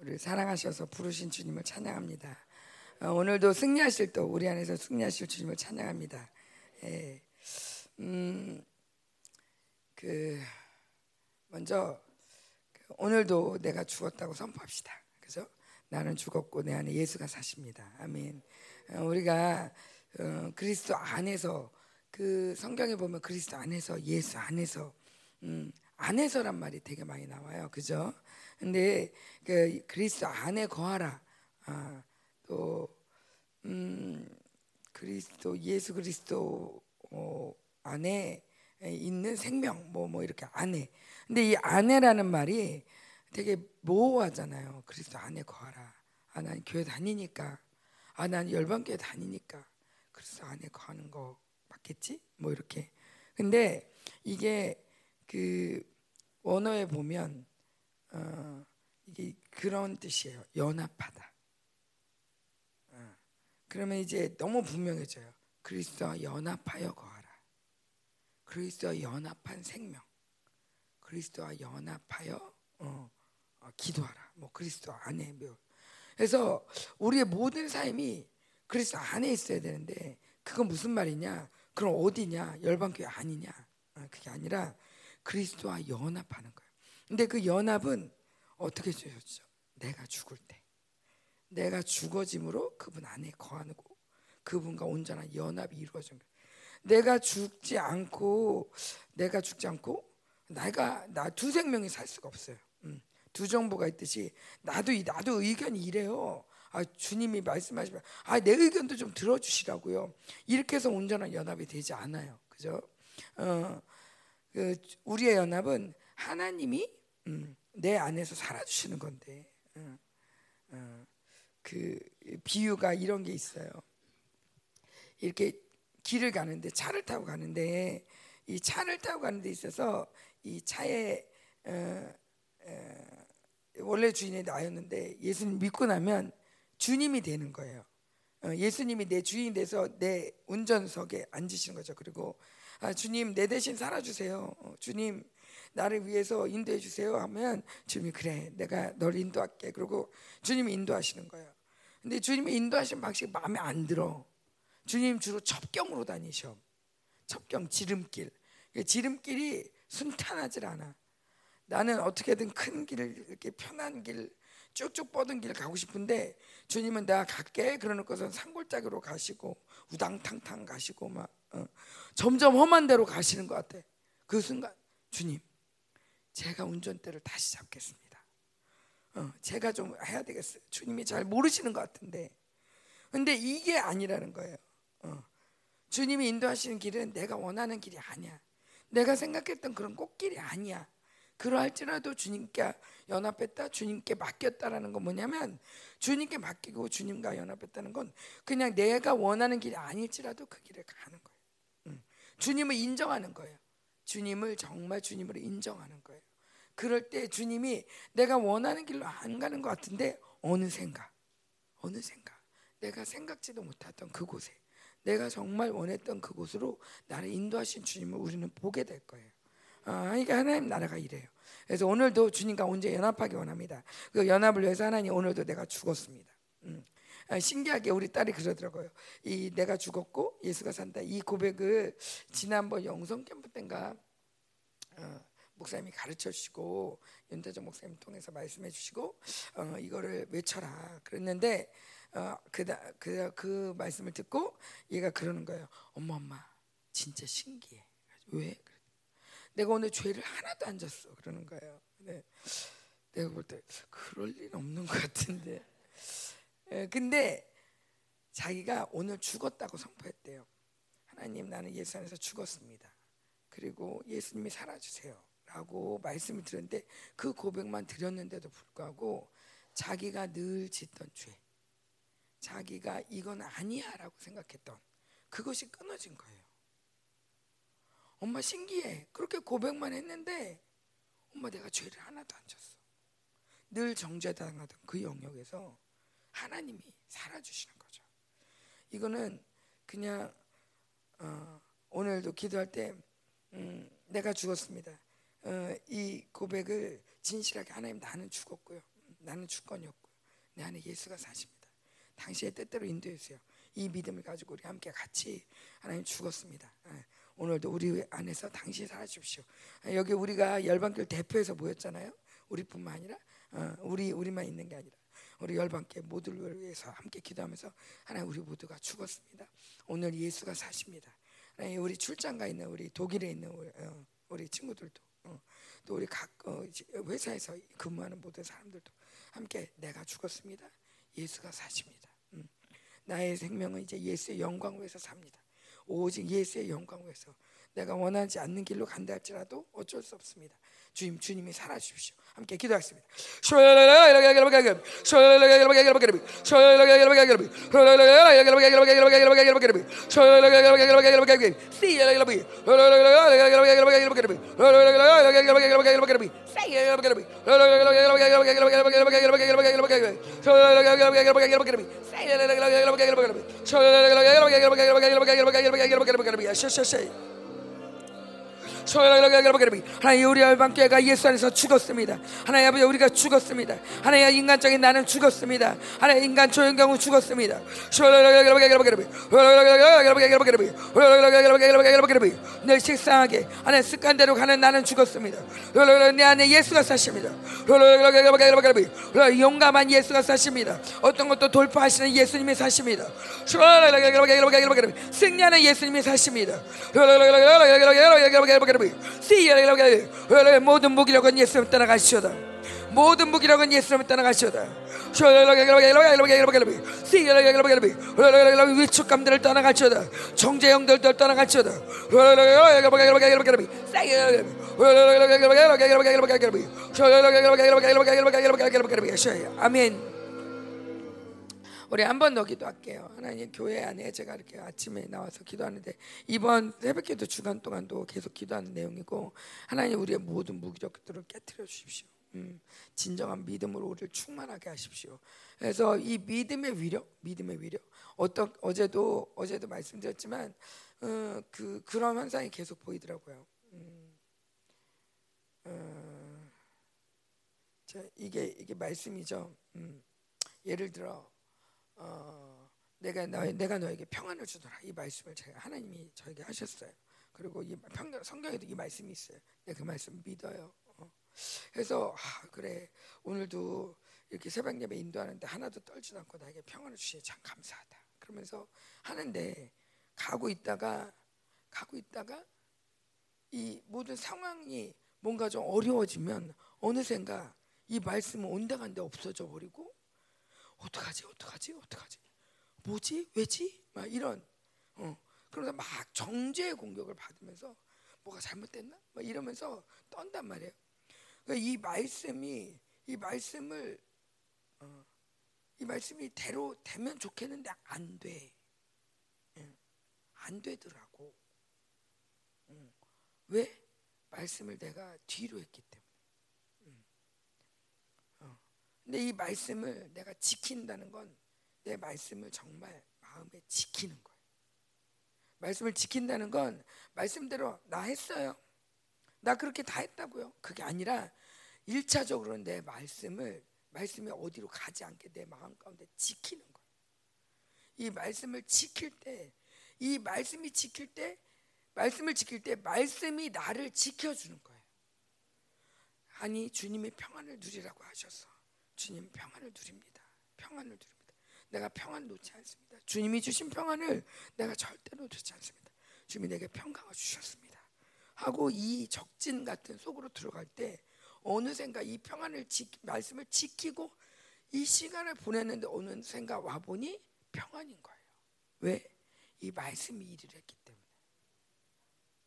우리 사랑하셔서 부르신 주님을 찬양합니다. 어, 오늘도 승리하실 또 우리 안에서 승리하실 주님을 찬양합니다. 예. 음, 그 먼저 그 오늘도 내가 죽었다고 선포합시다. 그죠? 나는 죽었고 내 안에 예수가 사십니다. 아멘. 어, 우리가 어, 그리스도 안에서 그 성경에 보면 그리스도 안에서 예수 안에서 음, 안에서란 말이 되게 많이 나와요. 그죠? 근데 그 그리스도 안에 거하라. 아, 또 음, 그리스도 예수 그리스도 어, 안에 있는 생명 뭐뭐 뭐 이렇게 안에. 근데 이 안에라는 말이 되게 모호하잖아요. 그리스도 안에 거하라. 아, 난 교회 다니니까. 아, 난 열방교회 다니니까. 그리스도 안에 거하는 거 맞겠지? 뭐 이렇게. 근데 이게 그 원어에 보면 어, 이게 그런 뜻이에요. 연합하다. 어, 그러면 이제 너무 분명해져요. 그리스도와 연합하여 거하라. 그리스도와 연합한 생명. 그리스도와 연합하여 어, 어, 기도하라. 뭐 그리스도 안에 뭐. 그래서 우리의 모든 삶이 그리스도 안에 있어야 되는데 그건 무슨 말이냐? 그럼 어디냐? 열방교회 아니냐? 어, 그게 아니라 그리스도와 연합하는 거예요. 근데 그 연합은 어떻게 되었죠? 내가 죽을 때, 내가 죽어짐으로 그분 안에 거하고 그분과 온전한 연합이 이루어진 거예요. 내가 죽지 않고 내가 죽지 않고 내가 나 두 생명이 살 수가 없어요. 음, 두 정보가 있듯이 나도 나도 의견이 이래요. 아, 주님이 말씀하시면 아, 내 의견도 좀 들어주시라고요. 이렇게 해서 온전한 연합이 되지 않아요. 그죠? 어, 그 우리의 연합은 하나님이 음, 내 안에서 살아주시는 건데 어, 어, 그 비유가 이런 게 있어요. 이렇게 길을 가는데 차를 타고 가는데 이 차를 타고 가는 데 있어서 이 차에 어, 어, 원래 주인이 나였는데 예수님 믿고 나면 주님이 되는 거예요. 어, 예수님이 내 주인 돼서 내 운전석에 앉으시는 거죠. 그리고 아, 주님 내 대신 살아주세요. 어, 주님 나를 위해서 인도해 주세요 하면 주님이 그래 내가 널 인도할게. 그리고 주님이 인도하시는 거예요. 근데 주님이 인도하시는 방식이 마음에 안 들어. 주님 주로 첩경으로 다니셔. 첩경 지름길. 지름길이 순탄하질 않아. 나는 어떻게든 큰 길을 이렇게 편한 길 쭉쭉 뻗은 길 가고 싶은데 주님은 내가 갈게 그러는 것은 산골짜기로 가시고 우당탕탕 가시고 막 어. 점점 험한 데로 가시는 것 같아. 그 순간 주님 제가 운전대를 다시 잡겠습니다. 어, 제가 좀 해야 되겠어요. 주님이 잘 모르시는 것 같은데 근데 이게 아니라는 거예요. 어. 주님이 인도하시는 길은 내가 원하는 길이 아니야. 내가 생각했던 그런 꽃길이 아니야. 그러할지라도 주님께 연합했다, 주님께 맡겼다라는 건 뭐냐면 주님께 맡기고 주님과 연합했다는 건 그냥 내가 원하는 길이 아닐지라도 그 길을 가는 거예요. 응. 주님을 인정하는 거예요. 주님을 정말 주님으로 인정하는 거예요. 그럴 때 주님이 내가 원하는 길로 안 가는 것 같은데 어느샌가, 어느샌가 내가 생각지도 못했던 그곳에 내가 정말 원했던 그곳으로 나를 인도하신 주님을 우리는 보게 될 거예요. 아, 그러니까 하나님 나라가 이래요. 그래서 오늘도 주님과 언제 연합하기 원합니다. 그 연합을 위해서 하나님 오늘도 내가 죽었습니다. 음. 아, 신기하게 우리 딸이 그러더라고요. 이 내가 죽었고 예수가 산다. 이 고백을 지난번 영성 캠프 때인가 어, 목사님이 가르쳐 주시고 윤대정 목사님 통해서 말씀해 주시고 어, 이거를 외쳐라 그랬는데 어, 그그 그, 그 말씀을 듣고 얘가 그러는 거예요. 엄마 엄마 진짜 신기해. 왜? 내가 오늘 죄를 하나도 안 졌어 그러는 거예요. 네. 내가 볼 때 그럴 일 없는 것 같은데. 예, 근데 자기가 오늘 죽었다고 선포했대요. 하나님 나는 예수 안에서 죽었습니다. 그리고 예수님이 살아주세요. 라고 말씀을 드렸는데 그 고백만 드렸는데도 불구하고 자기가 늘 짓던 죄, 자기가 이건 아니야 라고 생각했던 그것이 끊어진 거예요. 엄마 신기해. 그렇게 고백만 했는데 엄마 내가 죄를 하나도 안 졌어. 늘 정죄당하던 그 영역에서 하나님이 살아주시는 거죠. 이거는 그냥 어, 오늘도 기도할 때 음, 내가 죽었습니다. 어, 이 고백을 진실하게 하나님 나는 죽었고요. 나는 주권이 없고 내 안에 예수가 사십니다. 당신의 뜻대로 인도해 주세요. 이 믿음을 가지고 우리 함께 같이 하나님 죽었습니다. 예. 오늘도 우리 안에서 당신이 살아주십시오. 예, 여기 우리가 열방교 대표에서 모였잖아요. 우리뿐만 아니라 어, 우리 우리만 있는 게 아니라 우리 열방교 모두를 위해서 함께 기도하면서 하나님 우리 모두가 죽었습니다. 오늘 예수가 사십니다. 하나님 우리 출장가 있는 우리 독일에 있는 우리, 어, 친구들도 어, 또 우리 각 어, 회사에서 근무하는 모든 사람들도 함께 내가 죽었습니다. 예수가 사십니다. 음. 나의 생명은 이제 예수의 영광 위해서 삽니다. 오직 예수의 영광 위해서 내가 원하지 않는 길로 간다 할지라도 어쩔 수 없습니다. 주님 주님이 살아 주십시오. 함께 기도하겠습니다. 하나님 우리 열방교회가 예수 안에서 죽었습니다. 하나님 아버지 우리가 죽었습니다. 하나님 인간적인 나는 죽었습니다. 하나님 인간 조연경우 죽었습니다. 늘 식상하게 하나님 습관대로 가는 나는 죽었습니다. 내 안에 예수가 사십니다. 용감한 예수가 사십니다. 어떤 것도 돌파하시는 예수님이 사십니다. 승리하는 예수님이 사십니다. 모든 무기력은 예수님 따라가시오다 모든 무기력은 예수님 따라가시오다 위축감들을 떠나갈지어다 정제형들도 떠나갈지어다 아멘 우리 한 번 더 기도할게요. 하나님 교회 안에 제가 이렇게 아침에 나와서 기도하는데 이번 새벽기도 주간 동안도 계속 기도하는 내용이고 하나님 우리의 모든 무기력들을 깨뜨려 주십시오. 음, 진정한 믿음으로 우리를 충만하게 하십시오. 그래서 이 믿음의 위력, 믿음의 위력. 어떤 어제도 어제도 말씀드렸지만 어, 그 그런 현상이 계속 보이더라고요. 음, 어, 자, 이게 이게 말씀이죠. 음, 예를 들어 어, 내가 너 내가 너에게 평안을 주더라 이 말씀을 제가 하나님이 저에게 하셨어요. 그리고 이 평, 성경에도 이 말씀이 있어요. 내가 그 말씀 믿어요. 어. 그래서 아, 그래 오늘도 이렇게 새벽 예배 인도하는데 하나도 떨지 않고 나에게 평안을 주시니 참 감사하다. 그러면서 하는데 가고 있다가 가고 있다가 이 모든 상황이 뭔가 좀 어려워지면 어느샌가 이 말씀은 온데간데 없어져 버리고 어떡하지 어떡하지 어떡하지 뭐지 왜지 막 이런 어 그러면서 막 정죄의 공격을 받으면서 뭐가 잘못됐나 막 이러면서 떤단 말이에요. 그러니까 이 말씀이 이 말씀을 어, 이 말씀이 대로 되면 좋겠는데 안 돼. 응. 안 되더라고. 응. 왜? 말씀을 내가 뒤로 했기 때문에. 근데 이 말씀을 내가 지킨다는 건 내 말씀을 정말 마음에 지키는 거예요. 말씀을 지킨다는 건 말씀대로 나 했어요. 나 그렇게 다 했다고요. 그게 아니라 일차적으로 내 말씀을 말씀이 어디로 가지 않게 내 마음 가운데 지키는 거예요. 이 말씀을 지킬 때, 이 말씀이 지킬 때, 말씀을 지킬 때 말씀이 나를 지켜주는 거예요. 아니 주님이 평안을 누리라고 하셔서 주님 평안을 누립니다. 평안을 누립니다. 내가 평안 놓지 않습니다. 주님이 주신 평안을 내가 절대로 놓지 않습니다. 주님이 내게 평강을 주셨습니다. 하고 이 적진 같은 속으로 들어갈 때 어느샌가 이 평안을 지, 말씀을 지키고 이 시간을 보냈는데 어느샌가 와 보니 평안인 거예요. 왜? 이 말씀이 일을 했기 때문에.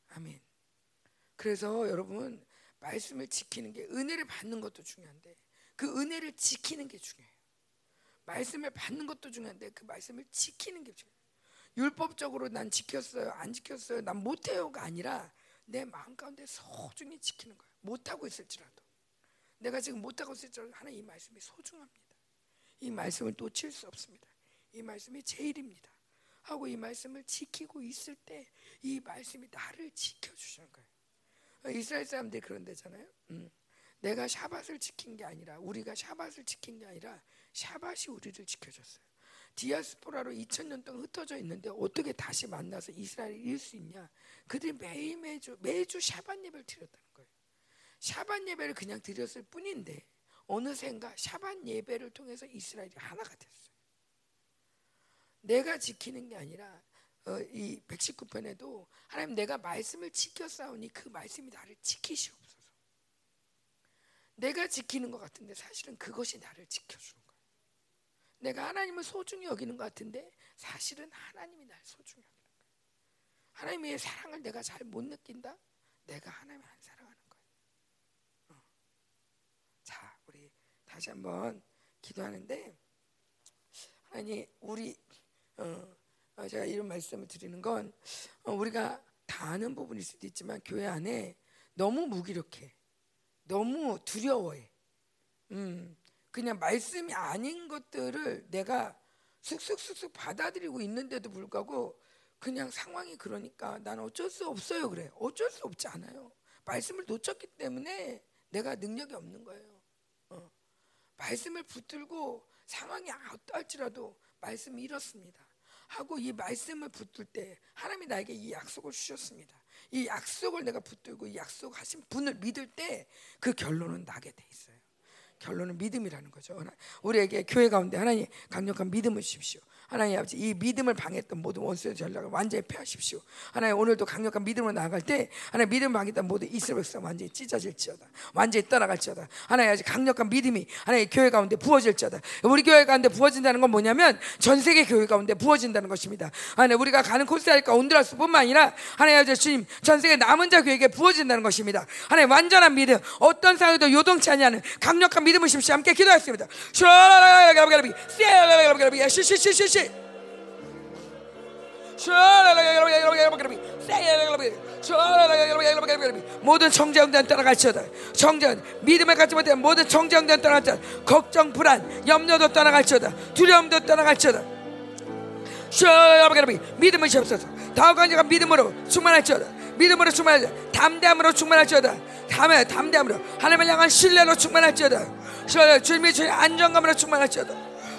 아멘. 그래서 여러분 말씀을 지키는 게 은혜를 받는 것도 중요한데 그 은혜를 지키는 게 중요해요. 말씀을 받는 것도 중요한데 그 말씀을 지키는 게 중요해요. 율법적으로 난 지켰어요, 안 지켰어요, 난 못해요가 아니라 내 마음 가운데 소중히 지키는 거예요. 못하고 있을지라도 내가 지금 못하고 있을지라도 하나 이 말씀이 소중합니다. 이 말씀을 놓칠 수 없습니다. 이 말씀이 제일입니다. 하고 이 말씀을 지키고 있을 때 이 말씀이 나를 지켜주시는 거예요. 이스라엘 사람들이 그런 데잖아요. 음. 내가 샤밧을 지킨 게 아니라 우리가 샤밧을 지킨 게 아니라 샤밧이 우리를 지켜줬어요. 디아스포라로 2000년 동안 흩어져 있는데 어떻게 다시 만나서 이스라엘을 이을 수 있냐? 그들이 매일 매주 매주 샤밧 예배를 드렸다는 거예요. 샤밧 예배를 그냥 드렸을 뿐인데 어느샌가 샤밧 예배를 통해서 이스라엘이 하나가 됐어요. 내가 지키는 게 아니라 어, 이 119편에도 하나님 내가 말씀을 싸우니 그 말씀이 나를 지키시옵소서. 내가 지키는 것 같은데 사실은 그것이 나를 지켜주는 거예요. 내가 하나님을 소중히 여기는 것 같은데 사실은 하나님이 날 소중히 여기는 거예요. 하나님의 사랑을 내가 잘 못 느낀다? 내가 하나님을 안 사랑하는 거예요. 어. 자, 우리 다시 한번 기도하는데 하나님 우리 어, 어, 제가 이런 말씀을 드리는 건 어, 우리가 다 아는 부분일 수도 있지만 교회 안에 너무 무기력해. 너무 두려워해. 음, 그냥 말씀이 아닌 것들을 내가 쑥쑥쑥쑥 받아들이고 있는데도 불구하고 그냥 상황이 그러니까 난 어쩔 수 없어요 그래. 어쩔 수 없지 않아요. 말씀을 놓쳤기 때문에 내가 능력이 없는 거예요. 어. 말씀을 붙들고 상황이 어떨지라도 말씀이 이렇습니다. 하고 이 말씀을 붙들 때 하나님이 나에게 이 약속을 주셨습니다. 이 약속을 내가 붙들고 이 약속하신 분을 믿을 때 그 결론은 나게 돼 있어요. 결론은 믿음이라는 거죠. 우리에게 교회 가운데 하나님 강력한 믿음을 주십시오. 하나님 아버지 이 믿음을 방했던 모든 원수의 전략을 완전히 패하십시오. 하나님 오늘도 강력한 믿음으로 나아갈 때 하나님 믿음을 방했던 모든 이스라엘 백성 완전히 찢어질지어다. 완전히 떠나갈지어다. 하나님 아버지 강력한 믿음이 하나님 교회 가운데 부어질지어다. 우리 교회 가운데 부어진다는 건 뭐냐면 전 세계 교회 가운데 부어진다는 것입니다. 하나님 우리가 가는 코스타리카 온두라스뿐만 아니라 하나님 아버지 주님 전 세계 남은 자 교회에게 부어진다는 것입니다. 하나님 완전한 믿음 어떤 상황에도 요동치 않냐는 강력한 믿음을 주십시오. 함께 기도하겠습니다. 시시시시 시 모든 정죄형단 떠나갈지어다. 정죄 믿음을 갖지 못한 모든 정죄형단 떠나갈지어다. 걱정 불안 염려도 떠나갈지어다. 두려움도 떠나갈지어다. 믿음을 더 강력한 믿음으로 충만할지어다. 믿음으로 충만할지어다. 담대함으로 충만할지어다. 담에 담대함으로. 하나님을 향한 신뢰로 충만할지어다. 주님의 주의 안정감으로 충만할지어다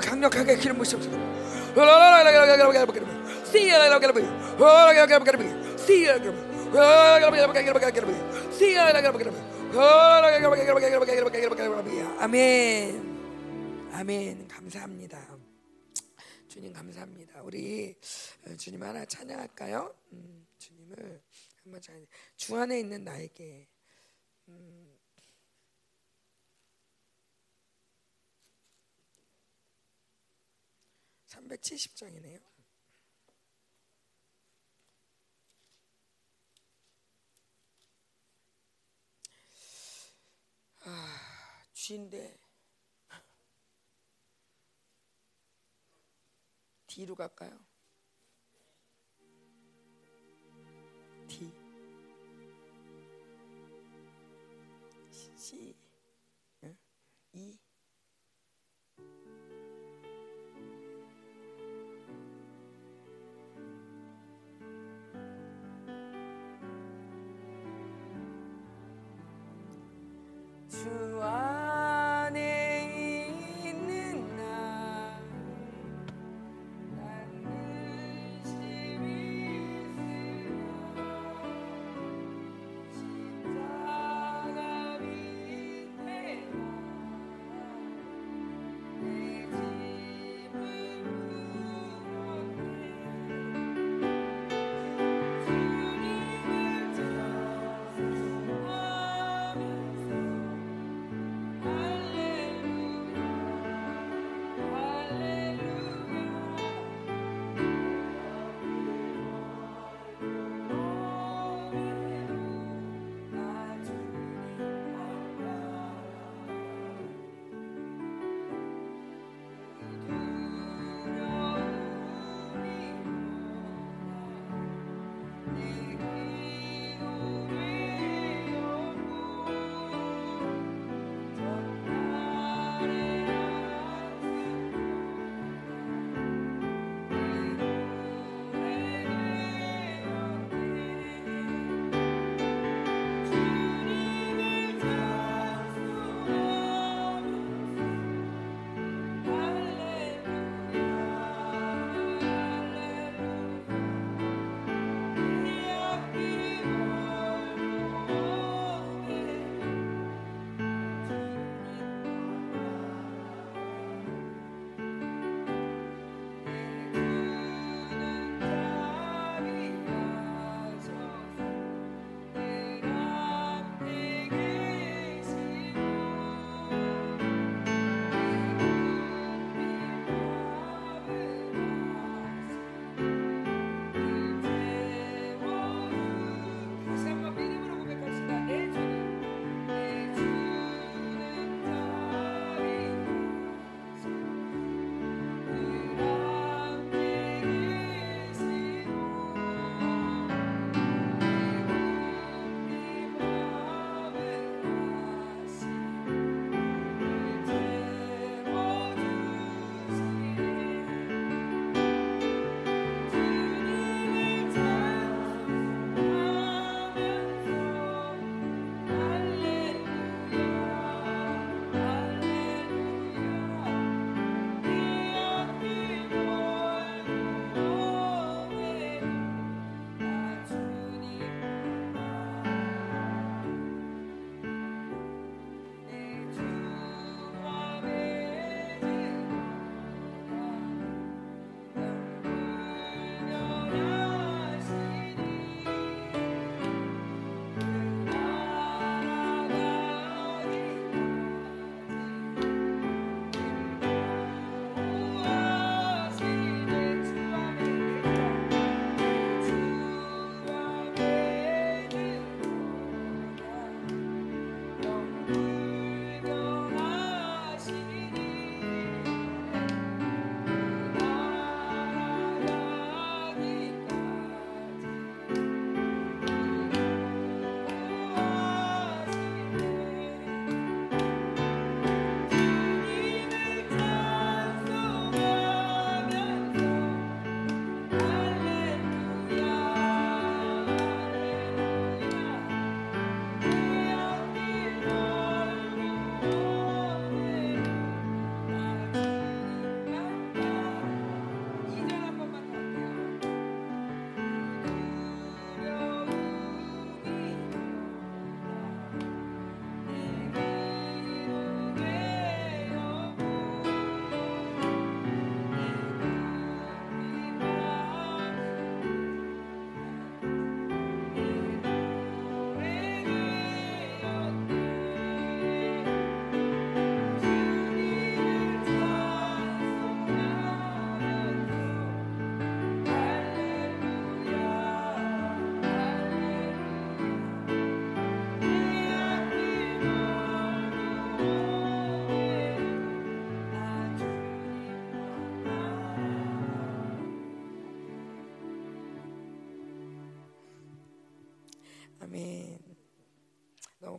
강력하게 기름 부으소서 아멘. 아멘. 감사합니다. 주님 감사합니다. 우리 주님 하나 찬양할까요? 음, 주님을 한번 찬양 주 안에 있는 나에게 음, 370장이네요. 아, 쥐인데 뒤로 갈까요? 七七二一。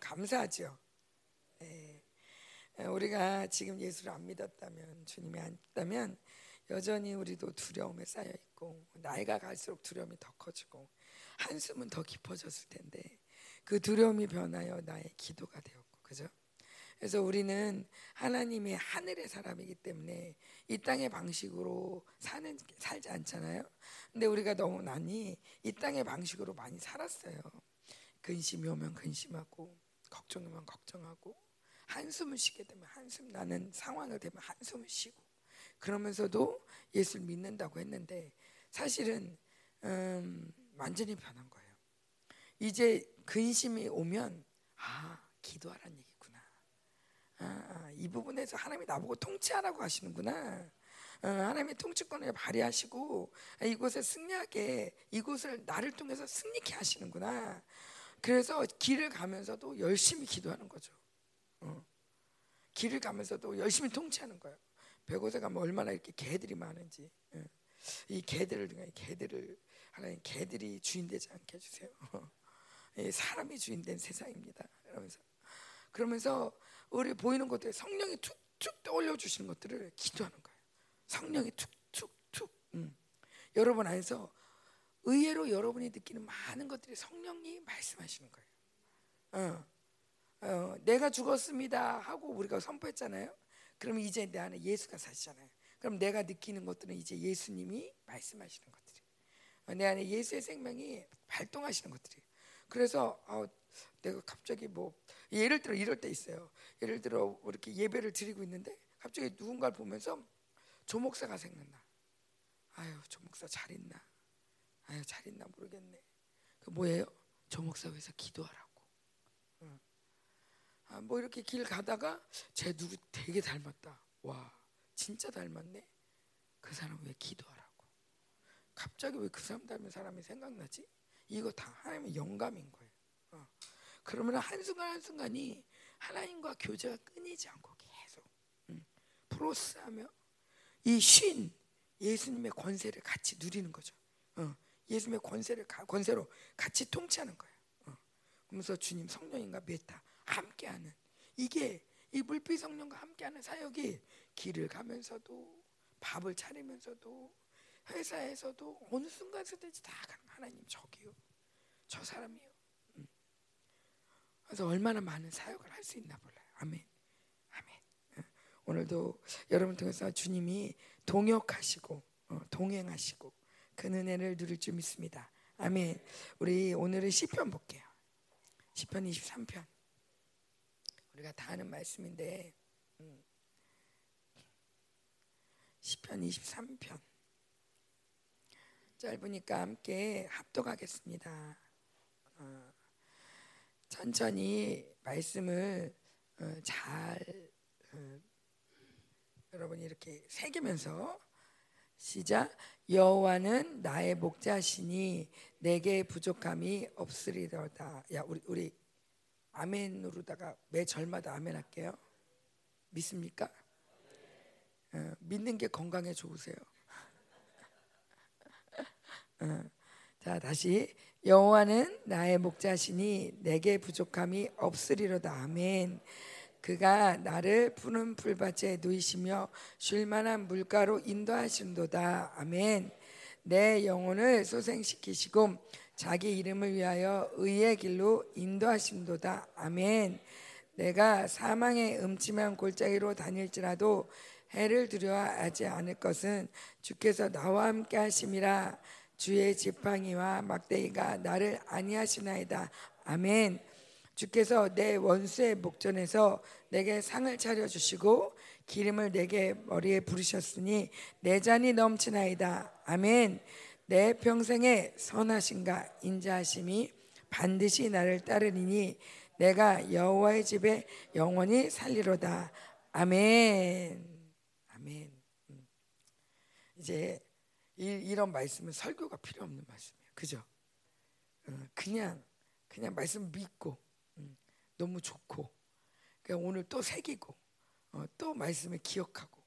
감사하죠. 네. 우리가 지금 예수를 안 믿었다면 주님이 안 믿다면 여전히 우리도 두려움에 쌓여 있고 나이가 갈수록 두려움이 더 커지고 한숨은 더 깊어졌을 텐데 그 두려움이 변하여 나의 기도가 되었고 그죠? 그래서 우리는 하나님의 하늘의 사람이기 때문에 이 땅의 방식으로 사는 살지 않잖아요. 근데 우리가 너무 많이 이 땅의 방식으로 많이 살았어요. 근심이 오면 근심하고 걱정이면 걱정하고 한숨을 쉬게 되면 한숨 나는 상황을 되면 한숨을 쉬고 그러면서도 예수를 믿는다고 했는데 사실은 음, 완전히 변한 거예요. 이제 근심이 오면 아 기도하라는 얘기구나. 아, 아, 이 부분에서 하나님이 나보고 통치하라고 하시는구나. 어, 하나님의 통치권을 발휘하시고 아, 이곳에 승리하게 이곳을 나를 통해서 승리케 하시는구나. 그래서 길을 가면서도 열심히 기도하는 거죠. 어. 길을 가면서도 열심히 통치하는 거예요. 백곳에 가면 얼마나 이렇게 개들이 많은지 어. 이 개들을 개들을 하나님 개들이 주인 되지 않게 해주세요. 사람이 주인 된 세상입니다. 그러면서 그러면서 우리 보이는 것들 성령이 툭툭 떠올려 주시는 것들을 기도하는 거예요. 성령이 툭툭툭. 음. 여러분 안에서 의외로 여러분이 느끼는 많은 것들이 성령이 말씀하시는 거예요. 어, 어, 내가 죽었습니다 하고 우리가 선포했잖아요. 그럼 이제 내 안에 예수가 사시잖아요. 그럼 내가 느끼는 것들은 이제 예수님이 말씀하시는 것들이. 어, 내 안에 예수의 생명이 발동하시는 것들이. 그래서 어, 내가 갑자기 뭐 예를 들어 이럴 때 있어요. 예를 들어 이렇게 예배를 드리고 있는데 갑자기 누군가를 보면서 조 목사가 생각나. 아유 조 목사 잘 있나? 아유 잘 있나 모르겠네. 그 뭐예요? 조 목사 위해서 기도하라고. 응. 아, 뭐 이렇게 길 가다가 쟤 누구 되게 닮았다. 와 진짜 닮았네. 그 사람 왜 기도하라고? 갑자기 왜 그 사람 닮은 사람이 생각나지? 이거 다 하나님의 영감인 거예요. 어. 그러면 한순간 한순간이 하나님과 교제가 끊이지 않고 계속 음, 프로스하며 이쉰 예수님의 권세를 같이 누리는 거죠. 어. 예수님의 권세를 권세로 같이 통치하는 거예요. 어. 그러면서 주님 성령인가 메타 함께하는 이게 이 물빛 성령과 함께하는 사역이 길을 가면서도 밥을 차리면서도 회사에서도 어느 순간서든지 다 하나님 저기요 저 사람이요 음. 그래서 얼마나 많은 사역을 할 수 있나 몰라요 아멘 아멘 오늘도 여러분 통해서 주님이 동역하시고 어, 동행하시고 그 은혜를 누릴 줄 믿습니다. 아멘. 우리 오늘은 시편 볼게요. 시편 23편. 우리가 다 아는 말씀인데 음. 시편 23편. 짧으니까 함께 합독하겠습니다. 어, 천천히 말씀을 어, 잘 어, 여러분이 이렇게 새기면서 시작 여호와는 나의 목자시니 내게 부족함이 없으리로다. 야 우리 우리 아멘으로다가 매 절마다 아멘 할게요. 믿습니까? 어, 믿는 게 건강에 좋으세요. 어. 자 다시 여호와는 나의 목자시니 내게 부족함이 없으리로다 아멘. 그가 나를 푸른 풀밭에 누이시며 쉴 만한 물가로 인도하신도다 아멘. 내 영혼을 소생시키시고 자기 이름을 위하여 의의 길로 인도하신도다 아멘. 내가 사망의 음침한 골짜기로 다닐지라도 해를 두려워하지 않을 것은 주께서 나와 함께 하심이라 주의 지팡이와 막대기가 나를 아니하시나이다. 아멘. 주께서 내 원수의 목전에서 내게 상을 차려 주시고 기름을 내게 머리에 부르셨으니 내 잔이 넘치나이다. 아멘. 내 평생에 선하신가 인자하심이 반드시 나를 따르리니 내가 여호와의 집에 영원히 살리로다. 아멘. 아멘. 음. 이제 이, 런 말씀은 설교가 필요 없는 말씀이에요. 그죠? 어, 그냥 그냥 말씀 믿고 음, 너무 좋고 그냥 오늘 또 새기고 어, 또 말씀을 기억하고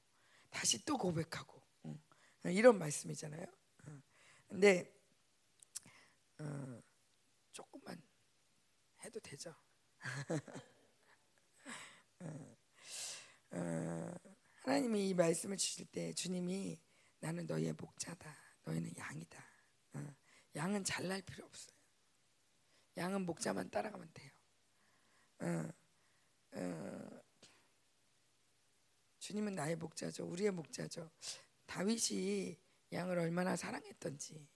다시 또 고백하고 음, 이런 말씀이잖아요. 어, 근데 조금만 해도 되죠. 어, 어, 하나님이 이 말씀을 주실 때 주님이 나는 너희의 목자다. 너희는 양이다. 어, 양은 잘날 필요 없어요. 양은 목자만 따라가면 돼요. 어, 어, 주님은 나의 목자죠. 우리의 목자죠. 다윗이 양을 얼마나 사랑했던지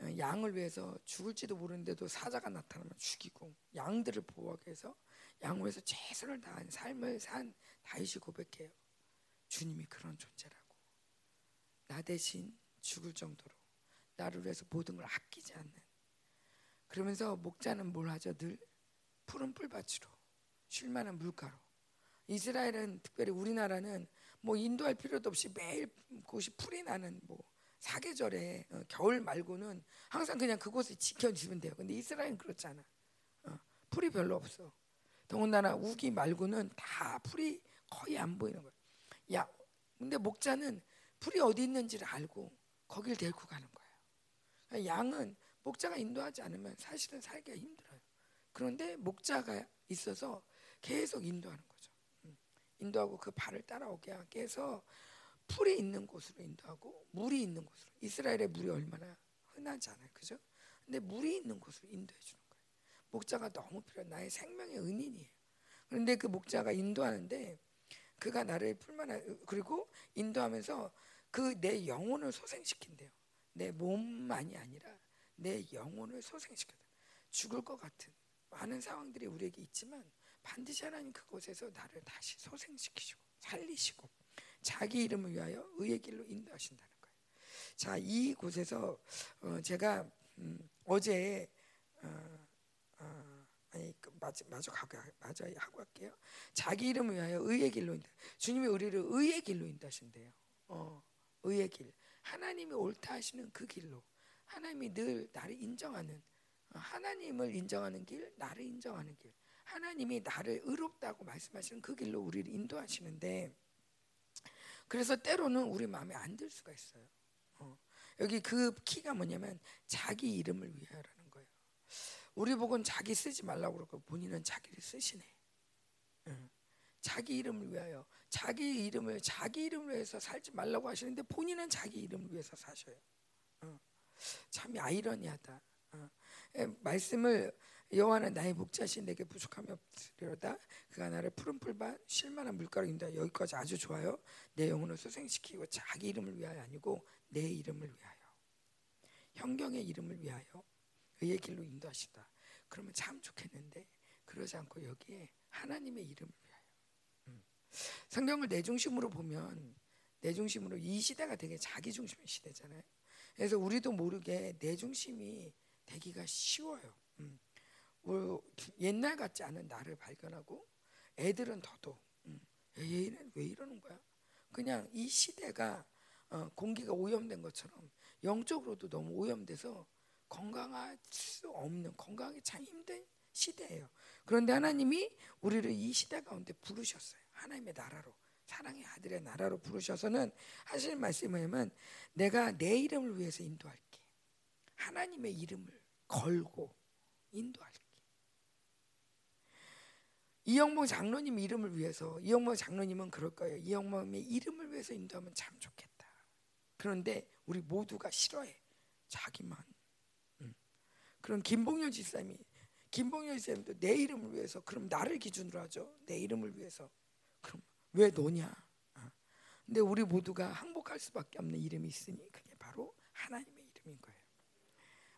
어, 양을 위해서 죽을지도 모르는데도 사자가 나타나면 죽이고 양들을 보호하기 위해서 양을 위해서 최선을 다한 삶을 산 다윗이 고백해요. 주님이 그런 존재라고 나 대신 죽을 정도로 나를 위해서 모든 걸 아끼지 않는 그러면서 목자는 뭘 하죠? 늘 푸른 풀밭으로 쉴만한 물가로 이스라엘은 특별히 우리나라는 뭐 인도할 필요도 없이 매일 그곳이 풀이 나는 뭐 사계절에 어, 겨울 말고는 항상 그냥 그곳을 지켜주면 돼요. 근데 이스라엘은 그렇잖아. 어, 풀이 별로 없어. 더군다나 우기 말고는 다 풀이 거의 안 보이는 거야. 야, 근데 목자는 풀이 어디 있는지를 알고 거길 데리고 가는 거예요. 양은 목자가 인도하지 않으면 사실은 살기가 힘들어요. 그런데 목자가 있어서 계속 인도하는 거죠. 음, 인도하고 그 발을 따라오게 해서 풀이 있는 곳으로 인도하고 물이 있는 곳으로 이스라엘의 물이 얼마나 흔하지 않아요, 그죠? 근데 물이 있는 곳으로 인도해 주는 거예요. 목자가 너무 필요, 나의 생명의 은인이에요. 그런데 그 목자가 인도하는데 그가 나를 풀만한 그리고 인도하면서 그 내 영혼을 소생시킨대요. 내 몸만이 아니라 내 영혼을 소생시켜요. 죽을 것 같은 많은 상황들이 우리에게 있지만 반드시 하나님 그곳에서 나를 다시 소생시키시고 살리시고 자기 이름을 위하여 의의 길로 인도하신다는 거예요. 자, 이 곳에서 어, 제가 음, 어제 어, 어, 아니 그, 마저 마저 가고 마저 하고 갈게요. 자기 이름을 위하여 의의 길로 인도. 주님이 우리를 의의 길로 인도하신대요. 어, 의의 길. 하나님이 옳다 하시는 그 길로. 하나님이 늘 나를 인정하는 어, 하나님을 인정하는 길, 나를 인정하는 길. 하나님이 나를 의롭다고 말씀하시는 그 길로 우리를 인도하시는데 그래서 때로는 우리 마음에 안 들 수가 있어요. 어. 여기 그 키가 뭐냐면 자기 이름을 위하여라는 거예요. 우리 복은 자기 쓰지 말라고 그러고 본인은 자기를 쓰시네. 어. 자기 이름을 위하여 자기 이름을 자기 이름을 위해서 살지 말라고 하시는데 본인은 자기 이름을 위해서 사셔요. 어. 참 아이러니하다. 어. 말씀을 여호와는 나의 목자신 내게 부족함이 없으리로다. 그가 나를 푸른 풀밭 쉴만한 물가로 인다 여기까지 아주 좋아요. 내 영혼을 소생시키고 자기 이름을 위하여 아니고 내 이름을 위하여. 형경의 이름을 위하여 의의 길로 인도하시다. 그러면 참 좋겠는데 그러지 않고 여기에 하나님의 이름을 위하여. 음. 성경을 내 중심으로 보면 내 중심으로 이 시대가 되게 자기 중심의 시대잖아요. 그래서 우리도 모르게 내 중심이 되기가 쉬워요 음. 옛날 같지 않은 나를 발견하고 애들은 더더욱 음, 얘는 왜 이러는 거야? 그냥 이 시대가 어, 공기가 오염된 것처럼 영적으로도 너무 오염돼서 건강할 수 없는 건강하기 참 힘든 시대예요. 그런데 하나님이 우리를 이 시대 가운데 부르셨어요. 하나님의 나라로 사랑의 아들의 나라로 부르셔서는 말씀이 뭐냐면 내가 내 이름을 위해서 인도할게. 하나님의 이름을 걸고 인도할게. 이영모 장로님 이름을 위해서 이영모 장로님은 그럴 거예요. 이영모의 이름을 위해서 인도하면 참 좋겠다. 그런데 우리 모두가 싫어해. 자기만. 음. 그럼 김봉열 지사님이 김봉열 지사님도 내 이름을 위해서 그럼 나를 기준으로 하죠. 내 이름을 위해서. 그럼 왜 너냐? 어. 근데 우리 모두가 항복할 수밖에 없는 이름이 있으니 그게 바로 하나님의 이름인 거예요.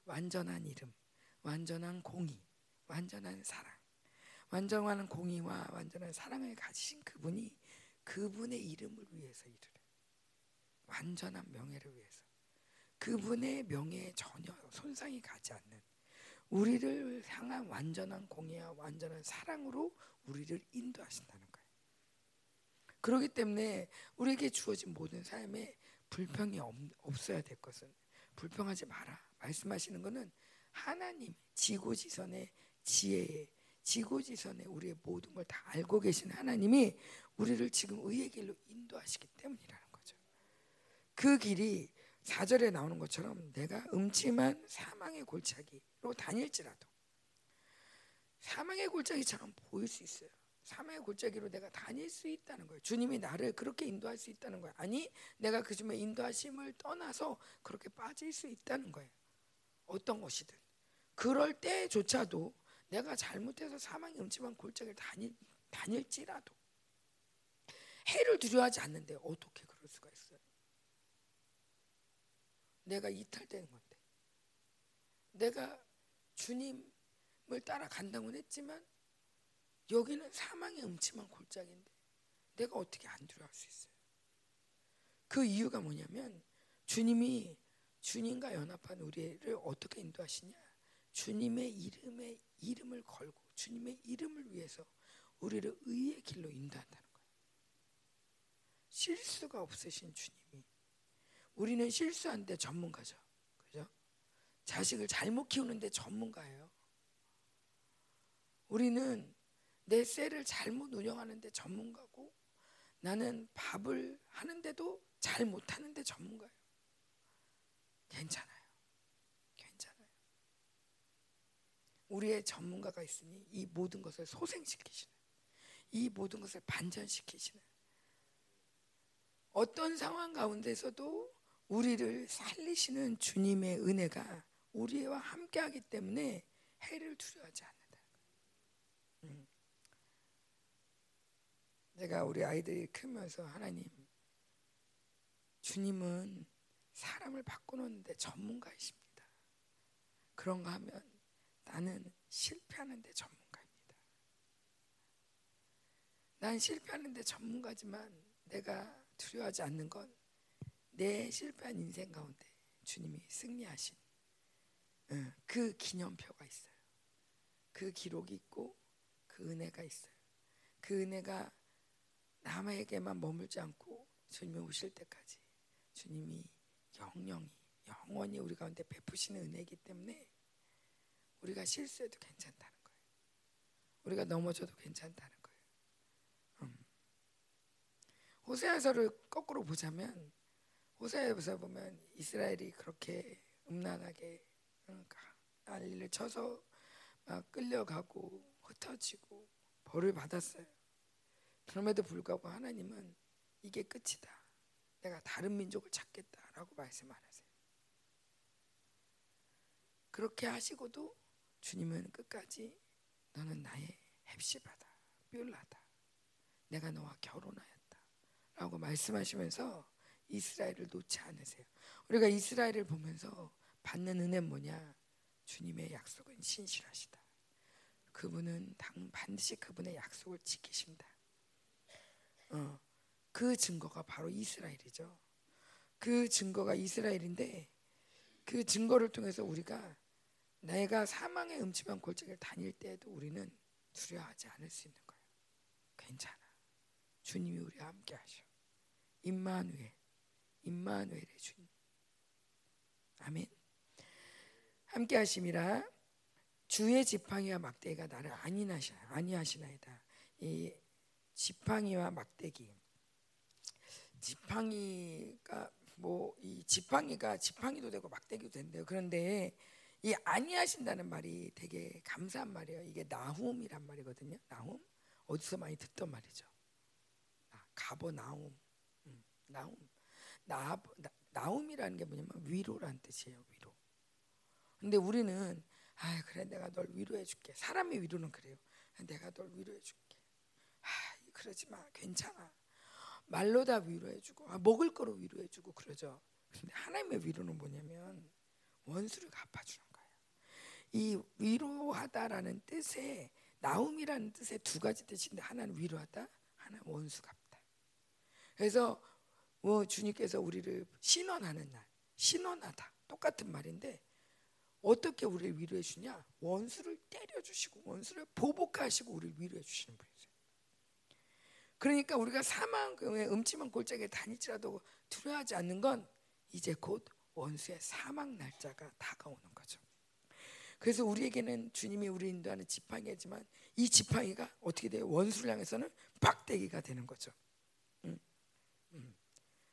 완전한 이름, 완전한 공의, 완전한 사랑. 완전한 공의와 완전한 사랑을 가지신 그분이 그분의 이름을 위해서 해. 완전한 명예를 위해서. 그분의 명예에 전혀 손상이 가지 않는 우리를 향한 완전한 공의와 완전한 사랑으로 우리를 인도하신다는 거예요. 그렇기 때문에 우리에게 주어진 모든 삶에 불평이 없 어야 될 것은 불평하지 마라. 말씀하시는 것은 하나님 지고지선의 지혜에 지고지선에 우리의 모든 걸 다 알고 계신 하나님이 우리를 지금 의의 길로 인도하시기 때문이라는 거죠. 그 길이 4절에 나오는 것처럼 내가 음침한 사망의 골짜기로 다닐지라도 사망의 골짜기처럼 보일 수 있어요. 사망의 골짜기로 내가 다닐 수 있다는 거예요. 주님이 나를 그렇게 인도할 수 있다는 거예요. 아니, 내가 그 중에 인도하심을 떠나서 그렇게 빠질 수 있다는 거예요. 어떤 것이든. 그럴 때조차도 내가 잘못해서 사망의 음침한 골짜기를 다닐, 다닐지라도 해를 두려워하지 않는데 어떻게 그럴 수가 있어요? 내가 이탈되는 건데. 내가 주님을 따라간다고는 했지만 여기는 사망의 음침한 골짜기인데 내가 어떻게 안 두려워할 수 있어요? 그 이유가 뭐냐면 주님이 주님과 연합한 우리를 어떻게 인도하시냐? 주님의 이름에 이름을 걸고 주님의 이름을 위해서 우리를 의의 길로 인도한다는 거예요. 실수가 없으신 주님이 우리는 실수한데 전문가죠. 그죠? 자식을 잘못 키우는데 전문가예요. 우리는 내 셀을 잘못 운영하는데 전문가고 나는 밥을 하는데도 잘 못하는데 전문가예요. 괜찮아요. 괜찮아요. 우리의 전문가가 있으니 이 모든 것을 소생시키시는 이 모든 것을 반전시키시는 어떤 상황 가운데서도 우리를 살리시는 주님의 은혜가 우리와 함께하기 때문에 해를 두려워하지 않는다. 음. 내가 우리 아이들이 크면서 하나님, 주님은 사람을 바꾸는데 전문가이십니다. 그런가 하면 나는 실패하는데 전문가입니다. 난 실패하는데 전문가지만 내가 두려워하지 않는 건 내 실패한 인생 가운데 주님이 승리하신 그 기념표가 있어요. 그 기록이 있고 그 은혜가 있어요. 그 은혜가 남에게만 머물지 않고 주님이 오실 때까지 주님이 영영이 영원히 우리 가운데 베푸시는 은혜이기 때문에 우리가 실수해도 괜찮다는 거예요. 우리가 넘어져도 괜찮다는 거예요. 음. 호세아서를 거꾸로 보자면 호세아서 보면 이스라엘이 그렇게 음란하게 난리를 쳐서 막 끌려가고 흩어지고 벌을 받았어요. 그럼에도 불구하고 하나님은 이게 끝이다. 내가 다른 민족을 찾겠다 라고 말씀 안 하세요. 그렇게 하시고도 주님은 끝까지 너는 나의 헵시바다, 뷸라다. 내가 너와 결혼하였다. 라고 말씀하시면서 이스라엘을 놓지 않으세요. 우리가 이스라엘을 보면서 받는 은혜는 뭐냐? 주님의 약속은 신실하시다. 그분은 당 반드시 그분의 약속을 지키십니다. 어, 그 증거가 바로 이스라엘이죠. 그 증거가 이스라엘인데 그 증거를 통해서 우리가 내가 사망의 음침한 골짜기를 다닐 때에도 우리는 두려워하지 않을 수 있는 거예요. 괜찮아. 주님이 우리와 함께 하셔. 임마누엘, 임마누엘의 주님. 아멘. 함께 하심이라 주의 지팡이와 막대기가 나를 안인하시 아니하시나이다. 이 지팡이와 막대기. 지팡이가 뭐 이 지팡이가 지팡이도 되고 막대기도 된대요. 그런데 이 아니하신다는 말이 되게 감사한 말이에요. 이게 나훔이란 말이거든요. 나훔 어디서 많이 듣던 말이죠. 아, 가버 나훔, 음, 나훔, 나, 나 나훔이라는 게 뭐냐면 위로란 뜻이에요. 위로. 근데 우리는 아 그래 내가 널 위로해 줄게. 사람의 위로는 그래요. 내가 널 위로해 줄게. 아 그러지 마. 괜찮아. 말로 다 위로해 주고 아, 먹을 거로 위로해 주고 그러죠. 근데 하나님의 위로는 뭐냐면 원수를 갚아주는 거예요. 이 위로하다라는 뜻에 나움이라는 뜻의 두 가지 뜻인데 하나는 위로하다, 하나는 원수 갚다. 그래서 뭐 주님께서 우리를 신원하는 날, 신원하다 똑같은 말인데 어떻게 우리를 위로해 주냐? 원수를 때려 주시고 원수를 보복하시고 우리를 위로해 주시는 분이세요. 그러니까 우리가 사망의 음침한 골짜기에 다닐지라도 두려워하지 않는 건 이제 곧 원수의 사망 날짜가 다가오는 거죠. 그래서 우리에게는 주님이 우리 인도하는 지팡이지만 이 지팡이가 어떻게 돼요? 원수를 향해서는 박대기가 되는 거죠. 음, 음.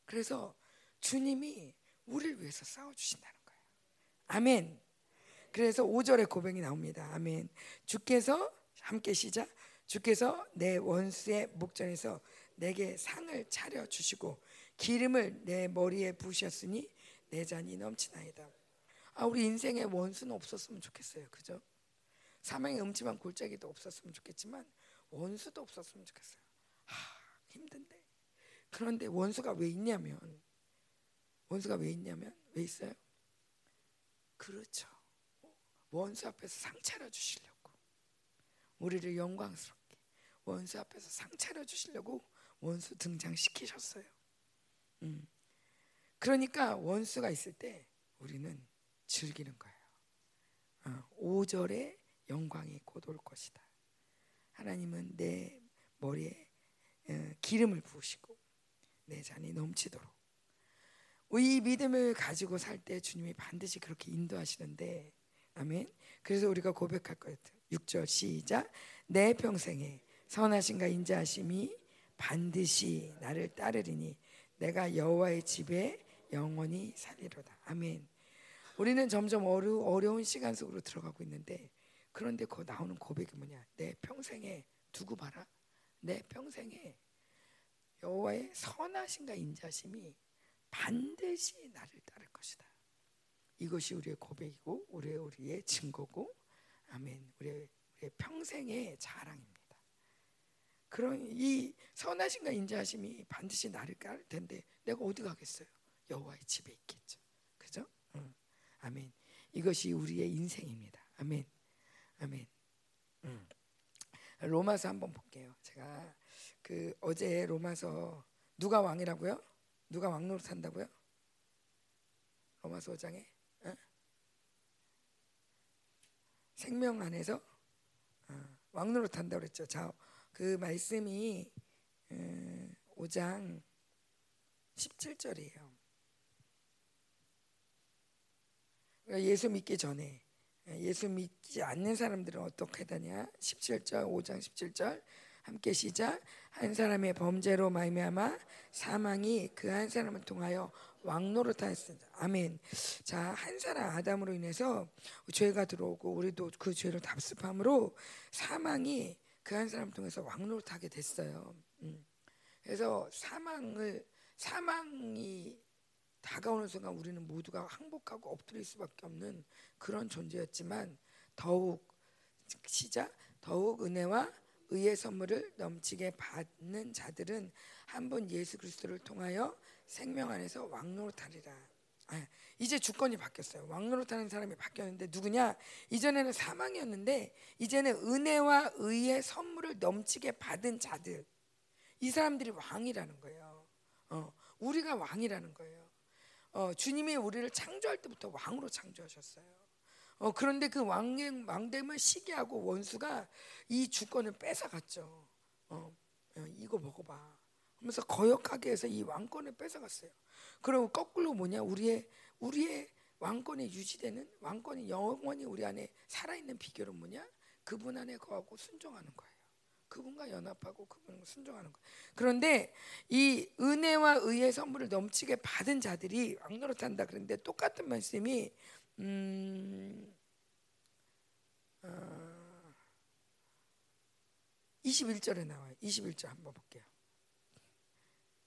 그래서 주님이 우리를 위해서 싸워 주신다는 거예요. 아멘. 그래서 5절에 고백이 나옵니다. 아멘. 주께서 함께 시작. 주께서 내 원수의 목전에서 내게 상을 차려 주시고 기름을 내 머리에 부으셨으니 내 잔이 넘치나이다. 아 우리 인생에 원수는 없었으면 좋겠어요. 그죠? 사망의 음침한 골짜기도 없었으면 좋겠지만 원수도 없었으면 좋겠어요. 하, 힘든데. 그런데 원수가 왜 있냐면 원수가 왜 있냐면 왜 있어요? 그렇죠. 원수 앞에서 상 차려 주시려고 우리를 영광스럽게 원수 앞에서 상 차려 주시려고 원수 등장시키셨어요. 음. 그러니까 원수가 있을 때 우리는 즐기는 거예요. 어, 5절에 영광이 곧 올 것이다. 하나님은 내 머리에 어, 기름을 부으시고 내 잔이 넘치도록 이 믿음을 가지고 살 때 주님이 반드시 그렇게 인도하시는데 아멘. 그래서 우리가 고백할 거예요. 6절 시작. 내 평생에 선하신가 인자하심이 반드시 나를 따르리니 내가 여호와의 집에 영원히 살리로다. 아멘. 우리는 점점 어려, 어려운 시간 속으로 들어가고 있는데 그런데 그 나오는 고백이 뭐냐? 내 평생에 두고 봐라. 내 평생에 여호와의 선하신가 인자심이 반드시 나를 따를 것이다. 이것이 우리의 고백이고 우리의 우리의 증거고 아멘. 우리의, 우리의 평생의 자랑입니다. 그런 이 선하신가 인자하심이 반드시 나를 깔 텐데 내가 어디 가겠어요? 여호와의 집에 있겠죠. 그죠? 응. 아멘. 이것이 우리의 인생입니다. 아멘. 아멘. 응. 로마서 한번 볼게요. 제가 그 어제 로마서 누가 왕이라고요? 누가 왕노릇 한다고요? 로마서 5장에 어? 생명 안에서 어, 왕노릇 한다고 그랬죠. 자, 그 말씀이 5장 어, 17절이에요. 그러니까 예수 믿기 전에 예수 믿지 않는 사람들은 어떻게 되냐? 17절 5장 17절 함께 시작 한 사람의 범죄로 말미암아 사망이 그 한 사람을 통하여 왕노릇하였습니다. 아멘. 자, 한 사람 아담으로 인해서 죄가 들어오고 우리도 그 죄를 답습함으로 사망이 그 한 사람 통해서 왕노릇하게 됐어요. 음. 그래서 사망을 사망이 다가오는 순간 우리는 모두가 항복하고 엎드릴 수밖에 없는 그런 존재였지만 더욱 시작 더욱 은혜와 의의 선물을 넘치게 받는 자들은 한 번 예수 그리스도를 통하여 생명 안에서 왕노릇하리라. 아, 이제 주권이 바뀌었어요. 왕노릇하는 사람이 바뀌었는데 누구냐? 이전에는 사망이었는데 이제는 은혜와 의의 선물을 넘치게 받은 자들. 이 사람들이 왕이라는 거예요. 어, 우리가 왕이라는 거예요. 어, 주님이 우리를 창조할 때부터 왕으로 창조하셨어요. 어, 그런데 그 왕, 왕됨을 시기하고 원수가 이 주권을 뺏어갔죠. 어, 어, 이거 먹어봐. 하면서 거역하게 해서 이 왕권을 뺏어갔어요. 그리고 거꾸로 뭐냐? 우리의 우리의 왕권이 유지되는 왕권이 영원히 우리 안에 살아있는 비결은 뭐냐? 그분 안에 거하고 순종하는 거예요. 그분과 연합하고 그분과 순종하는 거예요. 그런데 이 은혜와 의의 선물을 넘치게 받은 자들이 왕노릇한다 그런데 똑같은 말씀이 음, 어, 21절에 나와요. 21절 한번 볼게요.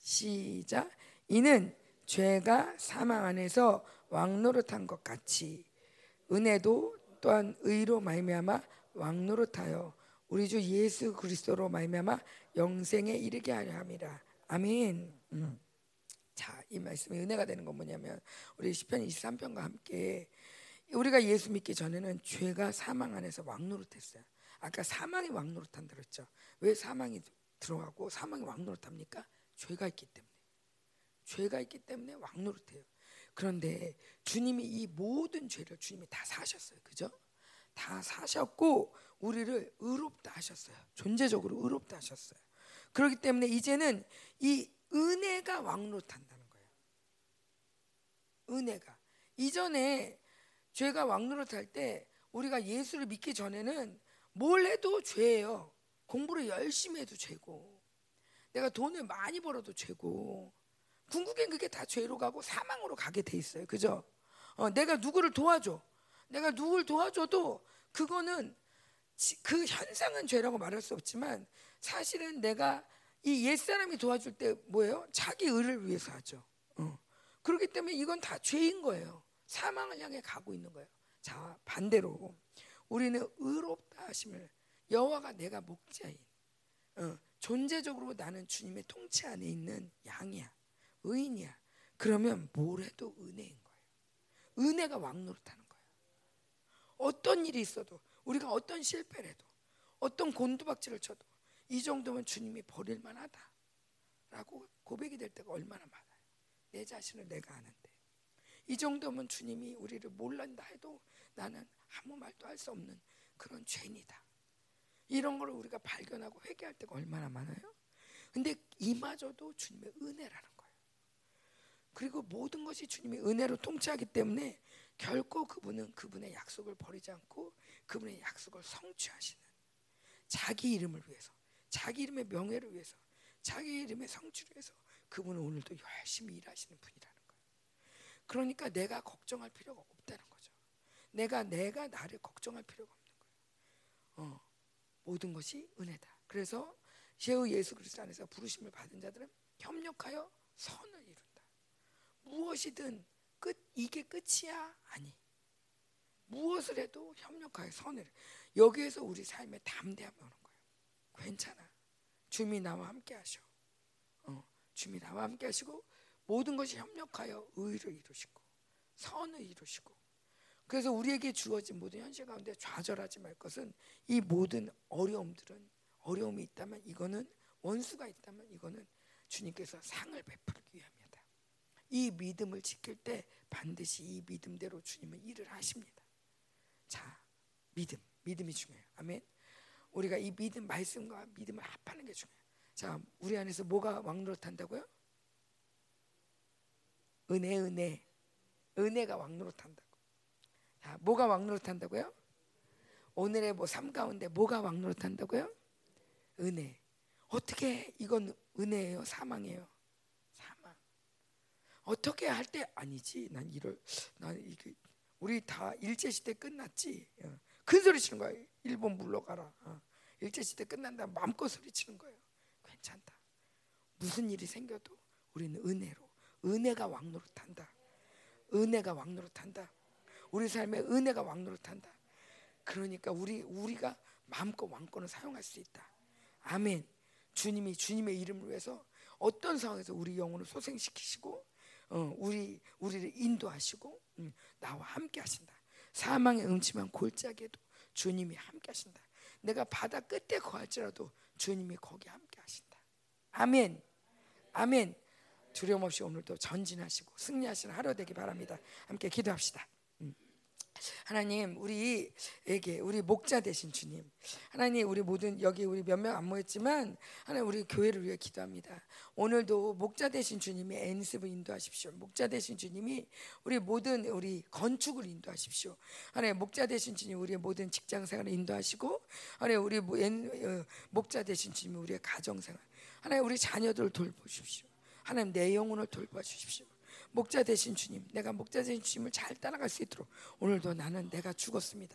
시작. 이는 죄가 사망 안에서 왕노릇한 것 같이 은혜도 또한 의로 말미암아 왕노릇하여 우리 주 예수 그리스도로 말미암아 영생에 이르게 하려 함이라. 아멘. 음. 자, 이 말씀이 은혜가 되는 건 뭐냐면 우리 시편 23편과 함께 우리가 예수 믿기 전에는 죄가 사망 안에서 왕노릇했어요. 아까 사망이 왕노릇한다 그랬죠. 왜 사망이 들어가고 사망이 왕노릇합니까? 죄가 있기 때문에. 죄가 있기 때문에 왕노릇해요. 그런데 주님이 이 모든 죄를 주님이 다 사셨어요. 그죠? 다 사셨고 우리를 의롭다 하셨어요. 존재적으로 의롭다 하셨어요. 그렇기 때문에 이제는 이 은혜가 왕노릇한다는 거예요. 은혜가 이전에 죄가 왕노릇할 때 우리가 예수를 믿기 전에는 뭘 해도 죄예요. 공부를 열심히 해도 죄고 내가 돈을 많이 벌어도 죄고 궁극엔 그게 다 죄로 가고 사망으로 가게 돼 있어요. 그죠? 어, 내가 누구를 도와줘. 내가 누굴 도와줘도 그거는 그 현상은 죄라고 말할 수 없지만 사실은 내가 이 옛사람이 도와줄 때 뭐예요? 자기 의를 위해서 하죠. 어. 그렇기 때문에 이건 다 죄인 거예요. 사망을 향해 가고 있는 거예요. 자 반대로 우리는 의롭다 하심을 여호와가 내가 목자인 어, 존재적으로 나는 주님의 통치 안에 있는 양이야 의인이야. 그러면 뭘 해도 은혜인 거예요 은혜가 왕노릇하는 거예요 어떤 일이 있어도 우리가 어떤 실패를 해도 어떤 곤두박질을 쳐도 이 정도면 주님이 버릴 만하다 라고 고백이 될 때가 얼마나 많아요. 내 자신을 내가 아는데. 이 정도면 주님이 우리를 몰란다 해도 나는 아무 말도 할 수 없는 그런 죄인이다. 이런 걸 우리가 발견하고 회개할 때가 얼마나 많아요? 근데 이마저도 주님의 은혜라는 거예요. 그리고 모든 것이 주님의 은혜로 통치하기 때문에 결코 그분은 그분의 약속을 버리지 않고 그분의 약속을 성취하시는 자기 이름을 위해서, 자기 이름의 명예를 위해서, 자기 이름의 성취를 위해서 그분은 오늘도 열심히 일하시는 분이라는 거예요. 그러니까 내가 걱정할 필요가 없다는 거죠. 내가 내가 나를 걱정할 필요가 없는 거예요. 어, 모든 것이 은혜다. 그래서 제우 예수 그리스도 안에서 부르심을 받은 자들은 협력하여 선을 이룬다. 무엇이든 끝 이게 끝이야 아니. 무엇을 해도 협력하여 선을 여기에서 우리 삶에 담대함이 오는 거예요. 괜찮아. 주님이 나와 함께 하셔. 어, 주님이 나와 함께 하시고 모든 것이 협력하여 의를 이루시고 선을 이루시고 그래서 우리에게 주어진 모든 현실 가운데 좌절하지 말 것은 이 모든 어려움들은 어려움이 있다면 이거는 원수가 있다면 이거는 주님께서 상을 베풀기 위함이다. 이 믿음을 지킬 때 반드시 이 믿음대로 주님은 일을 하십니다. 자, 믿음, 믿음이 중요해요. 아멘. 우리가 이 믿음 말씀과 믿음을 합하는 게 중요해요. 자, 우리 안에서 뭐가 왕노릇한다고요? 은혜, 은혜, 은혜가 왕노릇한다. 자, 뭐가 왕노릇 한다고요? 오늘의 뭐 삶 가운데 뭐가 왕노릇 한다고요? 은혜. 어떻게 이건 은혜예요? 사망이에요? 사망. 어떻게 할 때 아니지? 난 이럴 난 이게 우리 다 일제 시대 끝났지. 어. 큰 소리 치는 거야. 일본 물러가라. 어. 일제 시대 끝난다. 마음껏 소리 치는 거예요. 괜찮다. 무슨 일이 생겨도 우리는 은혜로 은혜가 왕노릇한다. 은혜가 왕노릇한다. 우리 삶에 은혜가 왕노릇한다. 그러니까 우리 우리가 마음껏 왕권을 사용할 수 있다. 아멘. 주님이 주님의 이름을 위해서 어떤 상황에서 우리 영혼을 소생시키시고 어, 우리 우리를 인도하시고 음, 나와 함께 하신다. 사망의 음침한 골짜기에도 주님이 함께 하신다. 내가 바다 끝에 거할지라도 주님이 거기 함께 하신다. 아멘. 아멘. 두려움 없이 오늘도 전진하시고 승리하시는 하루 되기 바랍니다. 함께 기도합시다. 하나님 우리에게 우리 목자 되신 주님. 하나님 우리 모든 여기 우리 몇 명 안 모였지만 하나님 우리 교회를 위해 기도합니다. 오늘도 목자 되신 주님이 엔습을 인도하십시오. 목자 되신 주님이 우리 모든 우리 건축을 인도하십시오. 하나님 목자 되신 주님 우리의 모든 직장 생활을 인도하시고 하나님 우리 어, 목자 되신 주님 우리의 가정 생활. 하나님 우리 자녀들을 돌보십시오. 하나님 내 영혼을 돌봐 주십시오 목자 되신 주님, 내가 목자 되신 주님을 잘 따라갈 수 있도록 오늘도 나는 내가 죽었습니다.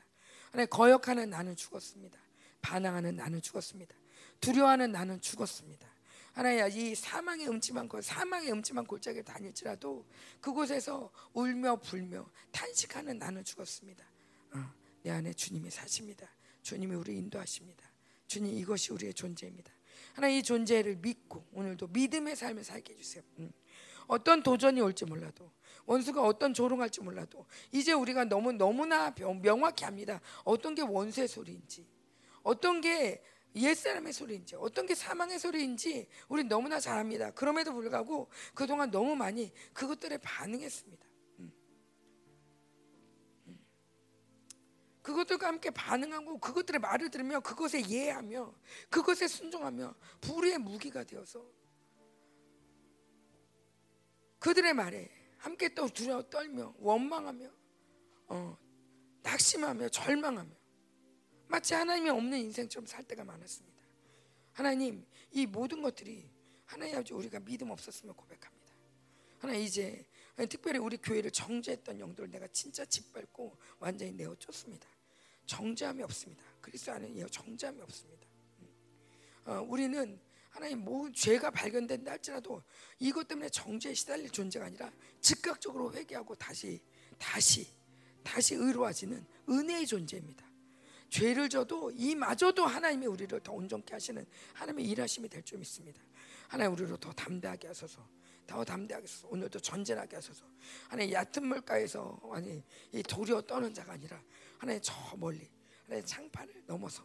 하나님 거역하는 나는 죽었습니다. 반항하는 나는 죽었습니다. 두려워하는 나는 죽었습니다. 하나님 이 사망의 음침한 곳, 사망의 음침한 골짜기를 다닐지라도 그곳에서 울며 불며 탄식하는 나는 죽었습니다. 어, 내 안에 주님이 사십니다. 주님이 우리 인도하십니다. 주님 이것이 우리의 존재입니다. 하나님 이 존재를 믿고 오늘도 믿음의 삶을 살게 해주세요. 음. 어떤 도전이 올지 몰라도 원수가 어떤 조롱할지 몰라도 이제 우리가 너무 너무나 명확히 합니다. 어떤 게 원수의 소리인지, 어떤 게 옛사람의 소리인지, 어떤 게 사망의 소리인지 우리 너무나 잘 압니다. 그럼에도 불구하고 그동안 너무 많이 그것들에 반응했습니다. 음. 음. 그것들과 함께 반응하고 그것들의 말을 들으며 그것에 예하며 그것에 순종하며 불의 무기가 되어서 그들의 말에 함께 또 두려워 떨며 원망하며 어, 낙심하며 절망하며 마치 하나님이 없는 인생처럼 살 때가 많았습니다. 하나님 이 모든 것들이 하나님 아버지 우리가 믿음 없었으면 고백합니다. 하나님 이제 특별히 우리 교회를 정죄했던 영들을 내가 진짜 짓밟고 완전히 내어 쫓습니다. 정죄함이 없습니다. 그리스도 안에 정죄함이 없습니다. 어, 우리는 하나님 뭐 죄가 발견된다 할지라도 이것 때문에 정죄에 시달릴 존재가 아니라 즉각적으로 회개하고 다시 다시 다시 의로워지는 은혜의 존재입니다. 죄를 져도 이마저도 하나님이 우리를 더 온전케 하시는 하나님의 일하심이 될 줄 믿습니다. 하나님 우리를 더 담대하게 하소서. 더 담대하게 하소서. 오늘도 전진하게 하소서. 하나님 얕은 물가에서 아니 이 도리어 떠는 자가 아니라 하나님 저 멀리 하나님 창판을 넘어서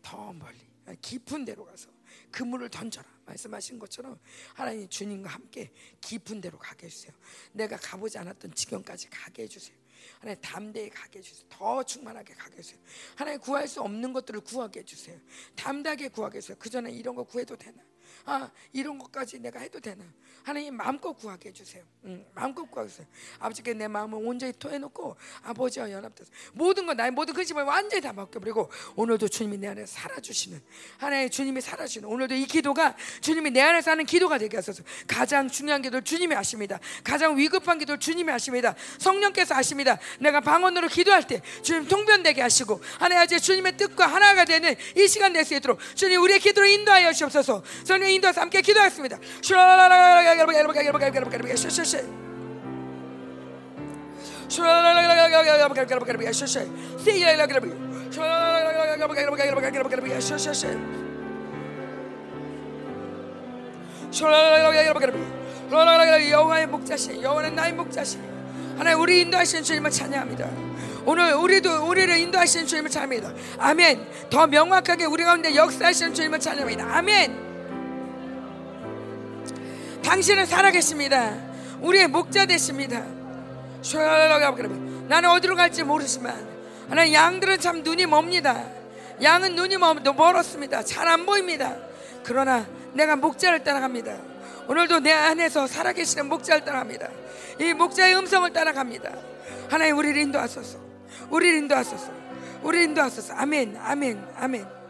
더 멀리 깊은 데로 가서 그물을 던져라 말씀하신 것처럼 하나님 주님과 함께 깊은 데로 가게 해주세요. 내가 가보지 않았던 지경까지 가게 해주세요. 하나님 담대히 가게 해주세요. 더 충만하게 가게 해주세요. 하나님 구할 수 없는 것들을 구하게 해주세요. 담대하게 구하게 해주세요. 그 전에 이런 거 구해도 되나? 아 이런 것까지 내가 해도 되나? 하나님 마음껏 구하게 해주세요. 응, 마음껏 구하게 해주세요. 아버지께 내 마음을 온전히 토해놓고 아버지와 연합돼서 모든 것 나의 모든 근심을 완전히 다 맡겨버리고 오늘도 주님이 내 안에 살아주시는 하나님 주님이 살아주시는 오늘도 이 기도가 주님이 내 안에서 하는 기도가 되게 하소서 가장 중요한 기도를 주님이 아십니다. 가장 위급한 기도를 주님이 아십니다. 성령께서 아십니다. 내가 방언으로 기도할 때 주님 통변되게 하시고 하나님 아버지 주님의 뜻과 하나가 되는 이 시간 될 수 있도록 주님 우리의 기도를 인도하여 주옵소서 성령 인도해서 함께 기도하겠습니다. 여호와의 목자신 여호와는 나의 목자신 하나님 우리 인도하시는 주님을 찬양합니다 오늘 우리도 우리를 인도하시는 주님을 찬양합니다 아멘 더 명확하게 우리 가운데 역사하시는 주님을 찬양합니다 아멘 당신은 살아계십니다. 우리의 목자 되십니다. 나는 어디로 갈지 모르지만 하나님 양들은 참 눈이 멉니다. 양은 눈이 멀었습니다. 잘 안 보입니다. 그러나 내가 목자를 따라갑니다. 오늘도 내 안에서 살아계시는 목자를 따라갑니다. 이 목자의 음성을 따라갑니다. 하나님 우리를 인도하소서. 우리를 인도하소서. 우리를 인도하소서. 아멘. 아멘. 아멘.